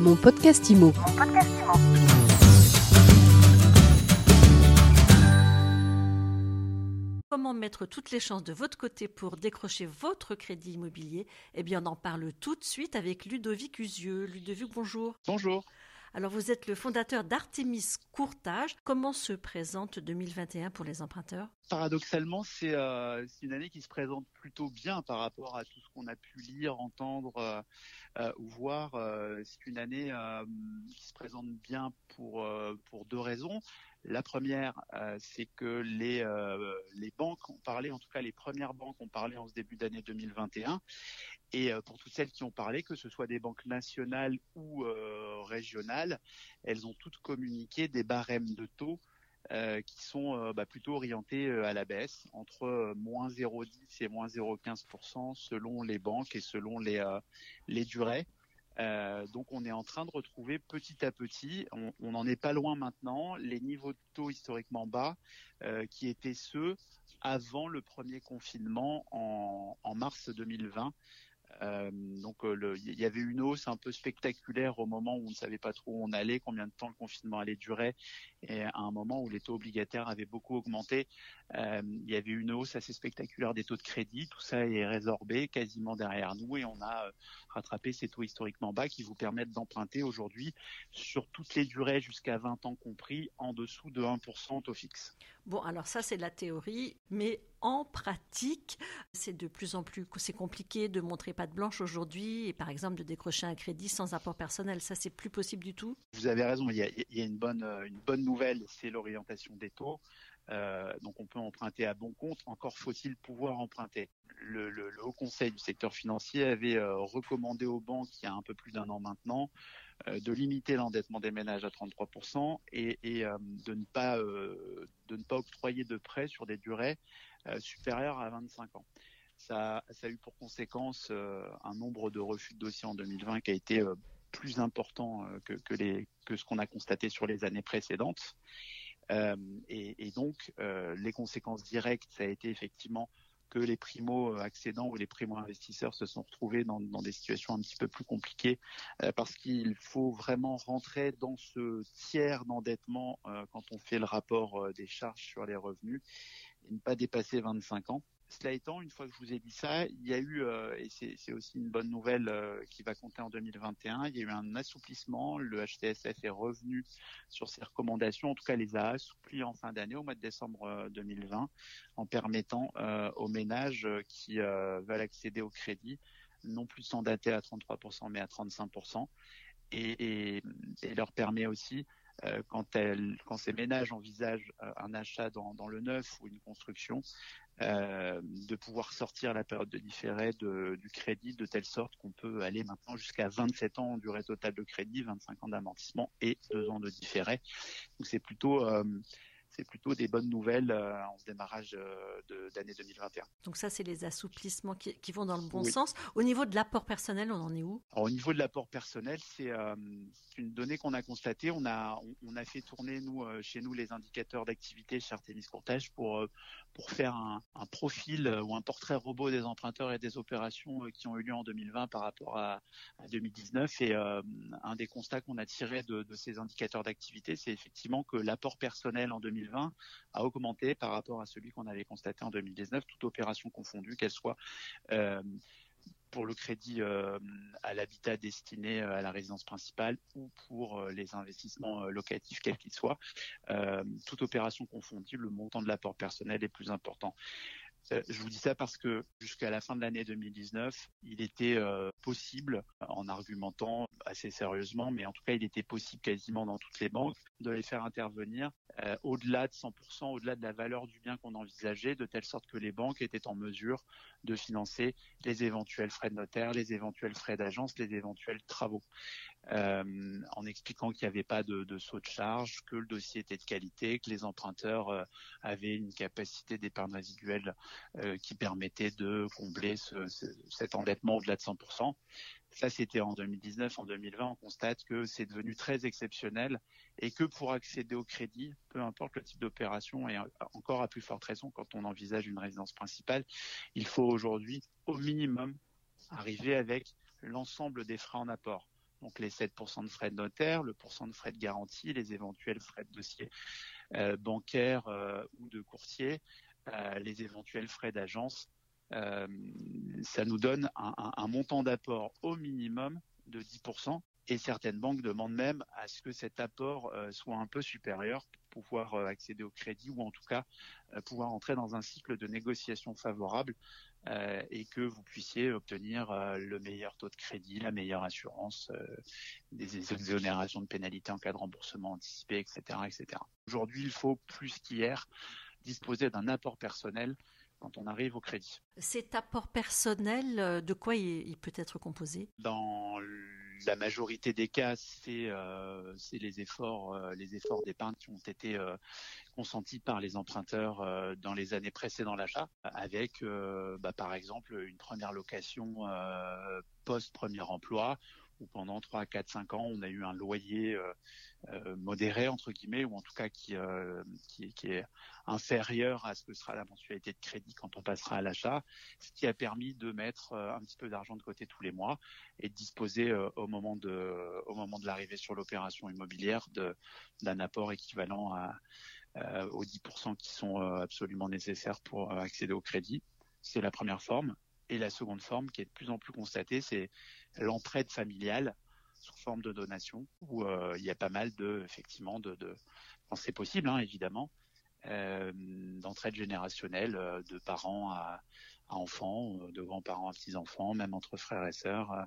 Mon podcast IMO. Comment mettre toutes les chances de votre côté pour décrocher votre crédit immobilier? Eh bien, on en parle tout de suite avec Ludovic Usieux. Ludovic, bonjour. Bonjour. Alors, vous êtes le fondateur d'Artemis Courtage. Comment se présente 2021 pour les emprunteurs? Paradoxalement, euh, c'est une année qui se présente plutôt bien par rapport à tout ce qu'on a pu lire, entendre euh, euh, ou voir. c'est une année qui se présente bien pour, deux raisons. La première, c'est que les, les banques ont parlé, en tout cas les premières banques ont parlé en ce début d'année 2021. Et pour toutes celles qui ont parlé, que ce soit des banques nationales ou régionales, elles ont toutes communiqué des barèmes de taux euh, qui sont euh, bah, plutôt orientés euh, à la baisse, entre moins 0,10 et moins 0,15% selon les banques et selon les, durées. donc on est en train de retrouver petit à petit, on n'en est pas loin maintenant, les niveaux de taux historiquement bas qui étaient ceux avant le premier confinement en, en mars 2020. Euh, donc euh, il y avait une hausse un peu spectaculaire au moment où on ne savait pas trop où on allait, combien de temps le confinement allait durer, et à un moment où les taux obligataires avaient beaucoup augmenté, euh, il y avait une hausse assez spectaculaire des taux de crédit. Tout ça est résorbé quasiment derrière nous et on a rattrapé ces taux historiquement bas qui vous permettent d'emprunter aujourd'hui sur toutes les durées jusqu'à 20 ans compris en dessous de 1% taux fixe. Bon, alors ça c'est la théorie, mais en pratique, c'est de plus en plus c'est compliqué de montrer pas de blanche aujourd'hui et par exemple de décrocher un crédit sans apport personnel. Ça, c'est plus possible du tout. Vous avez raison. Il y a, une bonne une bonne nouvelle, c'est l'orientation des taux. Euh, donc on peut emprunter à bon compte. Encore faut-il pouvoir emprunter. Le, Haut Conseil du secteur financier avait euh, recommandé aux banques il y a un peu plus d'un an maintenant euh, de limiter l'endettement des ménages à 33% et, de ne pas de ne pas octroyer de prêts sur des durées supérieures à 25 ans. Ça, a eu pour conséquence un nombre de refus de dossiers en 2020 qui a été plus important que, que ce qu'on a constaté sur les années précédentes. Euh, et, donc, euh, les conséquences directes, ça a été effectivement que les primo-accédants ou les primo-investisseurs se sont retrouvés dans, des situations un petit peu plus compliquées euh, parce qu'il faut vraiment rentrer dans ce tiers d'endettement euh, quand on fait le rapport euh, des charges sur les revenus et ne pas dépasser 25 ans. Cela étant, une fois que je vous ai dit ça, il y a eu, euh, et c'est aussi une bonne nouvelle euh, qui va compter en 2021, il y a eu un assouplissement. Le HTSF est revenu sur ses recommandations, en tout cas les a assouplis en fin d'année, au mois de décembre 2020, euh, en permettant aux ménages qui veulent accéder au crédit non plus s'endater à 33% mais à 35%, et, et, et leur permet aussi euh, quand, elle, quand ces ménages envisagent euh, un achat dans, dans le neuf ou une construction, euh, de pouvoir sortir la période de différé de, du crédit de telle sorte qu'on peut aller maintenant jusqu'à 27 ans en durée totale de crédit, 25 ans d'amortissement et 2 ans de différé. Donc c'est plutôt euh, c'est plutôt des bonnes nouvelles euh, en ce démarrage euh, d'année 2021. Donc ça, c'est les assouplissements qui, qui, vont dans le bon oui. sens. Au niveau de l'apport personnel, on en est où? Alors, Au niveau de l'apport personnel, c'est euh, une donnée qu'on a constatée. On a, on, on, a fait tourner nous, chez nous les indicateurs d'activité chez Artemis Courtage pour, pour faire un, un, profil ou un portrait robot des emprunteurs et des opérations qui ont eu lieu en 2020 par rapport à, à 2019. Et un des constats qu'on a tiré de, de ces indicateurs d'activité, c'est effectivement que l'apport personnel en 2020 2020 a augmenté par rapport à celui qu'on avait constaté en 2019, toute opération confondue, qu'elle soit euh, pour le crédit euh, à l'habitat destiné euh, à la résidence principale ou pour les investissements locatifs, quels qu'ils soient, toute opération confondue, le montant de l'apport personnel est plus important. Je vous dis ça parce que jusqu'à la fin de l'année 2019, il était euh, possible, en argumentant assez sérieusement, mais en tout cas, il était possible quasiment dans toutes les banques de les faire intervenir euh, au-delà de 100%, au-delà de la valeur du bien qu'on envisageait, de telle sorte que les banques étaient en mesure de financer les éventuels frais de notaire, les éventuels frais d'agence, les éventuels travaux, euh, en expliquant qu'il n'y avait pas de, de, saut de charge, que le dossier était de qualité, que les emprunteurs avaient une capacité d'épargne résiduelle euh, qui permettait de combler ce, ce, cet endettement au-delà de 100%. Ça, c'était en 2019. En 2020, on constate que c'est devenu très exceptionnel et que pour accéder au crédit, peu importe le type d'opération, et encore à plus forte raison quand on envisage une résidence principale, il faut aujourd'hui, au minimum, arriver avec l'ensemble des frais en apport donc les 7% de frais de notaire, le pourcent de frais de garantie, les éventuels frais de dossier euh, bancaire euh, ou de courtier, les éventuels frais d'agence. ça nous donne un, montant d'apport au minimum de 10%. Et certaines banques demandent même à ce que cet apport soit un peu supérieur pour pouvoir accéder au crédit ou en tout cas pouvoir entrer dans un cycle de négociation favorable euh, et que vous puissiez obtenir euh, le meilleur taux de crédit, la meilleure assurance, euh, des exonérations de pénalités en cas de remboursement anticipé, etc., etc. Aujourd'hui, il faut plus qu'hier disposer d'un apport personnel quand on arrive au crédit. Cet apport personnel, de quoi il, peut être composé? Dans la majorité des cas, c'est euh, les efforts, euh, les efforts d'épargne qui ont été euh, consentis par les emprunteurs euh, dans les années précédant l'achat, avec bah, par exemple une première location post premier emploi où pendant 3, 4, 5 ans, on a eu un loyer euh, euh, modéré, entre guillemets, ou en tout cas qui, euh, qui, qui, est inférieur à ce que sera la mensualité de crédit quand on passera à l'achat, ce qui a permis de mettre un petit peu d'argent de côté tous les mois et de disposer au moment de, au moment de l'arrivée sur l'opération immobilière d'un apport équivalent à, aux 10% qui sont absolument nécessaires pour accéder au crédit. C'est la première forme. Et la seconde forme, qui est de plus en plus constatée, c'est l'entraide familiale sous forme de donation, où euh, il y a pas mal de, effectivement, de, c'est possible, hein, évidemment, euh, d'entraide générationnelle euh, de parents à enfants, de grands-parents à petits-enfants, même entre frères et sœurs.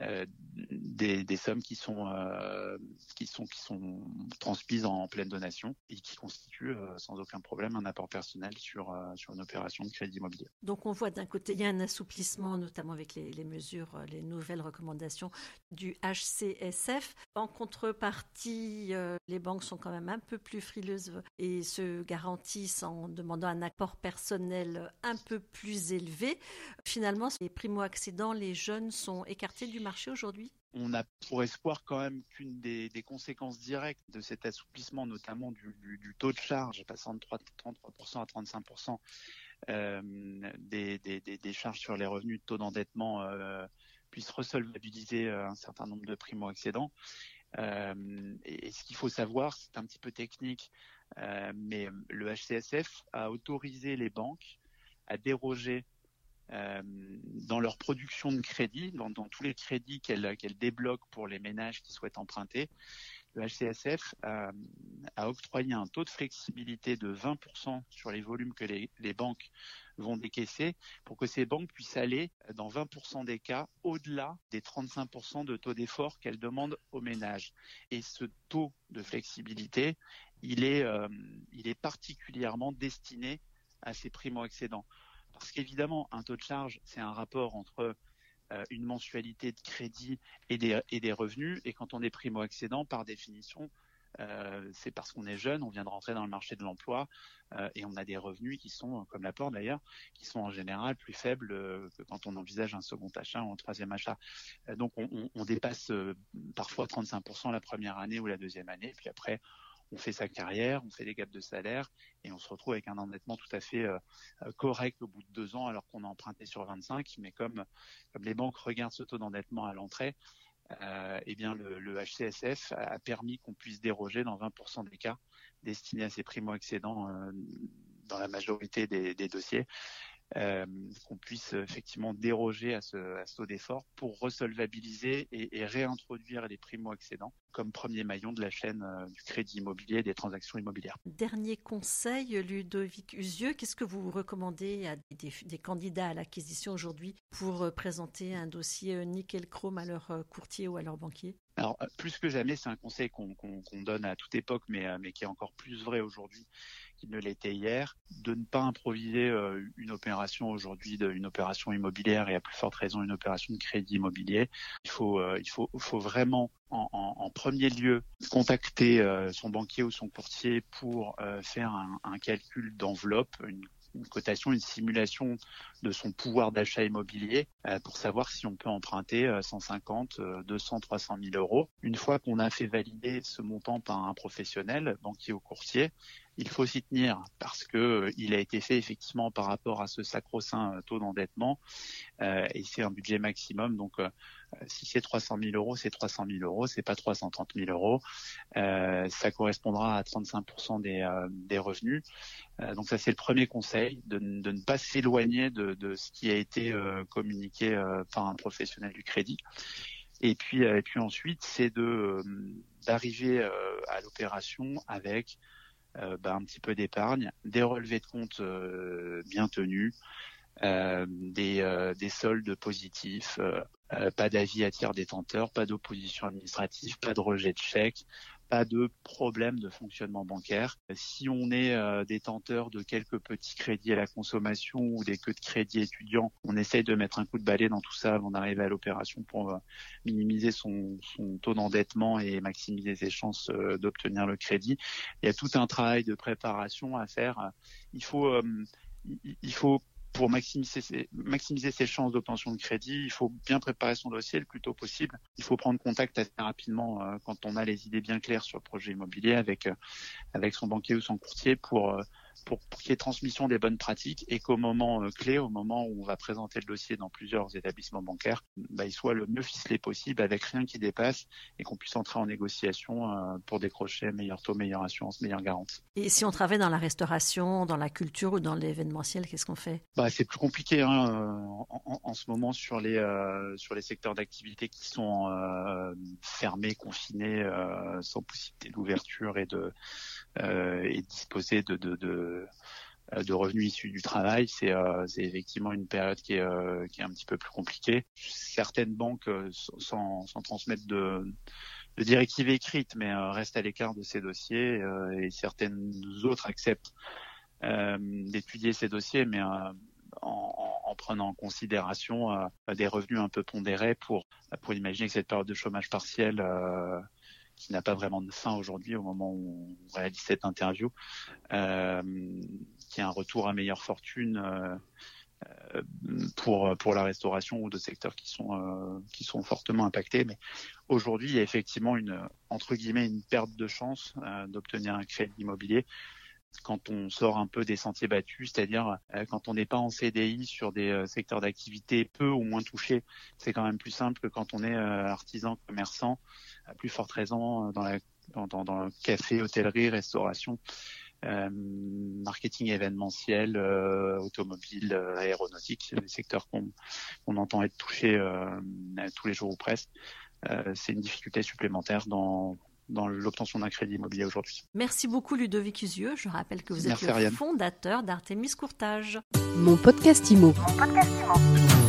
Euh, des, sommes qui sont euh, qui sont qui en pleine donation et qui constituent euh, sans aucun problème un apport personnel sur sur une opération de crédit immobilier. Donc on voit d'un côté il y a un assouplissement notamment avec les, mesures les nouvelles recommandations du HCSF. En contrepartie, les banques sont quand même un peu plus frileuses et se garantissent en demandant un apport personnel un peu plus élevé. Finalement, les primo-accédants, les jeunes sont écartés du marché aujourd'hui? On a pour espoir quand même qu'une des, conséquences directes de cet assouplissement, notamment du, taux de charge passant de 33% à 35% euh, des, des, charges sur les revenus de taux d'endettement euh, puisse resolvabiliser euh, un certain nombre de primo-accédants. Euh, et, ce qu'il faut savoir, c'est un petit peu technique, mais le HCSF a autorisé les banques à déroger euh, dans leur production de crédit, dans, tous les crédits qu'elles débloquent pour les ménages qui souhaitent emprunter, le HCSF a, octroyé un taux de flexibilité de 20% sur les volumes que les, banques vont décaisser pour que ces banques puissent aller, dans 20% des cas, au-delà des 35% de taux d'effort qu'elles demandent aux ménages. Et ce taux de flexibilité, il est, euh, particulièrement destiné à ces primo-excédents. Parce qu'évidemment, un taux de charge, c'est un rapport entre euh, une mensualité de crédit et des, revenus. Et quand on est primo-accédant, par définition, euh, c'est parce qu'on est jeune, on vient de rentrer dans le marché de l'emploi euh, et on a des revenus qui sont, comme l'apport d'ailleurs, qui sont en général plus faibles que quand on envisage un second achat ou un troisième achat. donc on, on, on dépasse parfois 35% la première année ou la deuxième année, puis après on fait sa carrière, on fait des gaps de salaire et on se retrouve avec un endettement tout à fait euh, euh, correct au bout de deux ans alors qu'on a emprunté sur 25. Mais comme, les banques regardent ce taux d'endettement à l'entrée, euh, eh bien le, HCSF a permis qu'on puisse déroger dans 20% des cas destinés à ces primo-excédents dans la majorité des dossiers euh, qu'on puisse effectivement déroger à ce, à taux d'effort pour resolvabiliser et, et réintroduire les primo-accédants comme premier maillon de la chaîne euh, du crédit immobilier et des transactions immobilières. Dernier conseil, Ludovic Usieux, qu'est-ce que vous recommandez à des, des candidats à l'acquisition aujourd'hui pour euh, présenter un dossier nickel chrome à leur courtier ou à leur banquier? Alors, plus que jamais, c'est un conseil qu'on donne à toute époque, mais, mais qui est encore plus vrai aujourd'hui ne l'était hier, de ne pas improviser euh, une opération aujourd'hui, une opération immobilière et à plus forte raison une opération de crédit immobilier. Il faut, euh, vraiment en, premier lieu contacter euh, son banquier ou son courtier pour faire un, calcul d'enveloppe, une cotation, une simulation de son pouvoir d'achat immobilier pour savoir si on peut emprunter 150, 200, 300 000 euros. Une fois qu'on a fait valider ce montant par un professionnel, banquier ou courtier, il faut s'y tenir parce que il a été fait effectivement par rapport à ce sacro-saint taux d'endettement et c'est un budget maximum. Donc si c'est 300 000 euros, c'est 300 000 euros, c'est pas 330 000 euros. ça correspondra à 35% des, des revenus. donc ça c'est le premier conseil, de, de ne pas s'éloigner de, de, ce qui a été communiqué par un professionnel du crédit. Et puis, et puis ensuite, c'est de d'arriver à l'opération avec euh, bah, un petit peu d'épargne, des relevés de compte euh, bien tenus, euh, des, des soldes positifs, pas d'avis à tiers détenteur, pas d'opposition administrative, pas de rejet de chèque, pas de problème de fonctionnement bancaire. Si on est euh, détenteur de quelques petits crédits à la consommation ou des queues de crédit étudiants, on essaye de mettre un coup de balai dans tout ça avant d'arriver à l'opération pour euh, minimiser son, taux d'endettement et maximiser ses chances euh, d'obtenir le crédit. Il y a tout un travail de préparation à faire. Il faut il faut pour maximiser ses, chances d'obtention de crédit, il faut bien préparer son dossier le plus tôt possible. Il faut prendre contact assez rapidement euh, quand on a les idées bien claires sur le projet immobilier avec euh, avec son banquier ou son courtier pour euh, pour, qu'il y ait transmission des bonnes pratiques et qu'au moment clé, au moment où on va présenter le dossier dans plusieurs établissements bancaires, bah, il soit le mieux ficelé possible avec rien qui dépasse et qu'on puisse entrer en négociation pour décrocher meilleur taux, meilleure assurance, meilleure garantie. Et si on travaille dans la restauration, dans la culture ou dans l'événementiel, qu'est-ce qu'on fait? C'est plus compliqué hein, euh, en, en, ce moment sur les, sur les secteurs d'activité qui sont fermés, confinés, sans possibilité d'ouverture et de euh, et disposer de, de, de, euh, de, revenus issus du travail, c'est euh, effectivement une période qui est, qui est un petit peu plus compliquée. Certaines banques, sans, sans transmettre de, de directives écrites, mais restent à l'écart de ces dossiers et certaines autres acceptent d'étudier ces dossiers, mais en, en, prenant en considération des revenus un peu pondérés pour pour imaginer que cette période de chômage partiel qui n'a pas vraiment de fin aujourd'hui au moment où on réalise cette interview, euh, qui a un retour à meilleure fortune euh, euh, pour pour la restauration ou de secteurs qui sont qui sont fortement impactés. Mais aujourd'hui, il y a effectivement une entre guillemets une perte de chance d'obtenir un crédit immobilier quand on sort un peu des sentiers battus, c'est-à-dire quand on n'est pas en CDI sur des secteurs d'activité peu ou moins touchés, c'est quand même plus simple que quand on est artisan, commerçant, à plus forte raison euh, dans, la, dans, dans, le café, hôtellerie, restauration, euh, marketing événementiel, euh, automobile, euh, aéronautique, des secteurs qu'on on entend être touchés tous les jours ou presque. c'est une difficulté supplémentaire dans dans l'obtention d'un crédit immobilier aujourd'hui. Merci beaucoup Ludovic Usieux. Je rappelle que vous êtes le fondateur d'Artemis Courtage. Mon podcast Mon podcast Imo.